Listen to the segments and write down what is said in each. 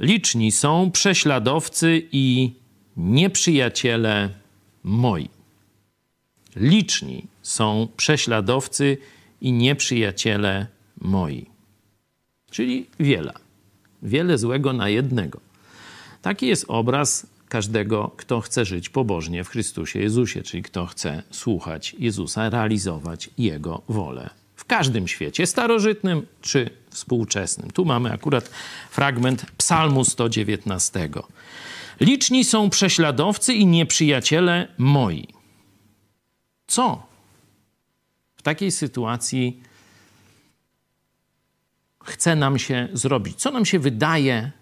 Liczni są prześladowcy i nieprzyjaciele moi. Liczni są prześladowcy i nieprzyjaciele moi. Czyli wiele. Wiele złego na jednego. Taki jest obraz każdego, kto chce żyć pobożnie w Chrystusie Jezusie, czyli kto chce słuchać Jezusa, realizować Jego wolę w każdym świecie, starożytnym czy współczesnym. Tu mamy akurat fragment Psalmu 119. Liczni są prześladowcy i nieprzyjaciele moi. Co w takiej sytuacji chce nam się zrobić? Co nam się wydaje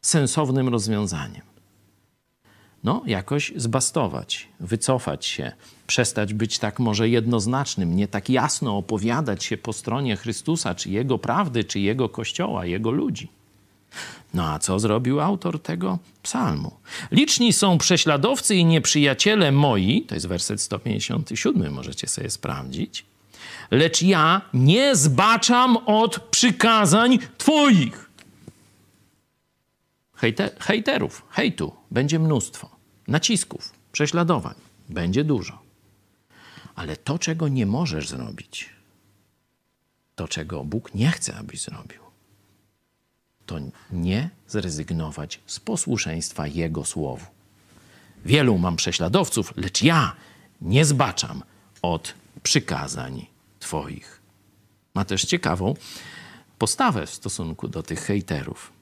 sensownym rozwiązaniem? No, jakoś zbastować, wycofać się, przestać być tak może jednoznacznym, nie tak jasno opowiadać się po stronie Chrystusa, czy Jego prawdy, czy Jego Kościoła, Jego ludzi. No a co zrobił autor tego psalmu? Liczni są prześladowcy i nieprzyjaciele moi, to jest werset 157, możecie sobie sprawdzić, lecz ja nie zbaczam od przykazań Twoich. Hejte, hejterów, hejtu będzie mnóstwo, nacisków, prześladowań będzie dużo. Ale to, czego nie możesz zrobić, to, czego Bóg nie chce, abyś zrobił, to nie zrezygnować z posłuszeństwa Jego słowu. Wielu mam prześladowców, lecz ja nie zbaczam od przykazań Twoich. Ma też ciekawą postawę w stosunku do tych hejterów.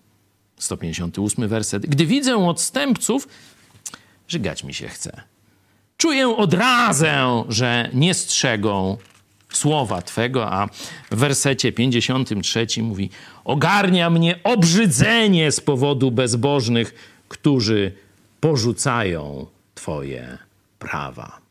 158 werset. Gdy widzę odstępców, żygać mi się chce. Czuję od razę, że nie strzegą słowa Twego, a w wersecie 53 mówi: Ogarnia mnie obrzydzenie z powodu bezbożnych, którzy porzucają Twoje prawa.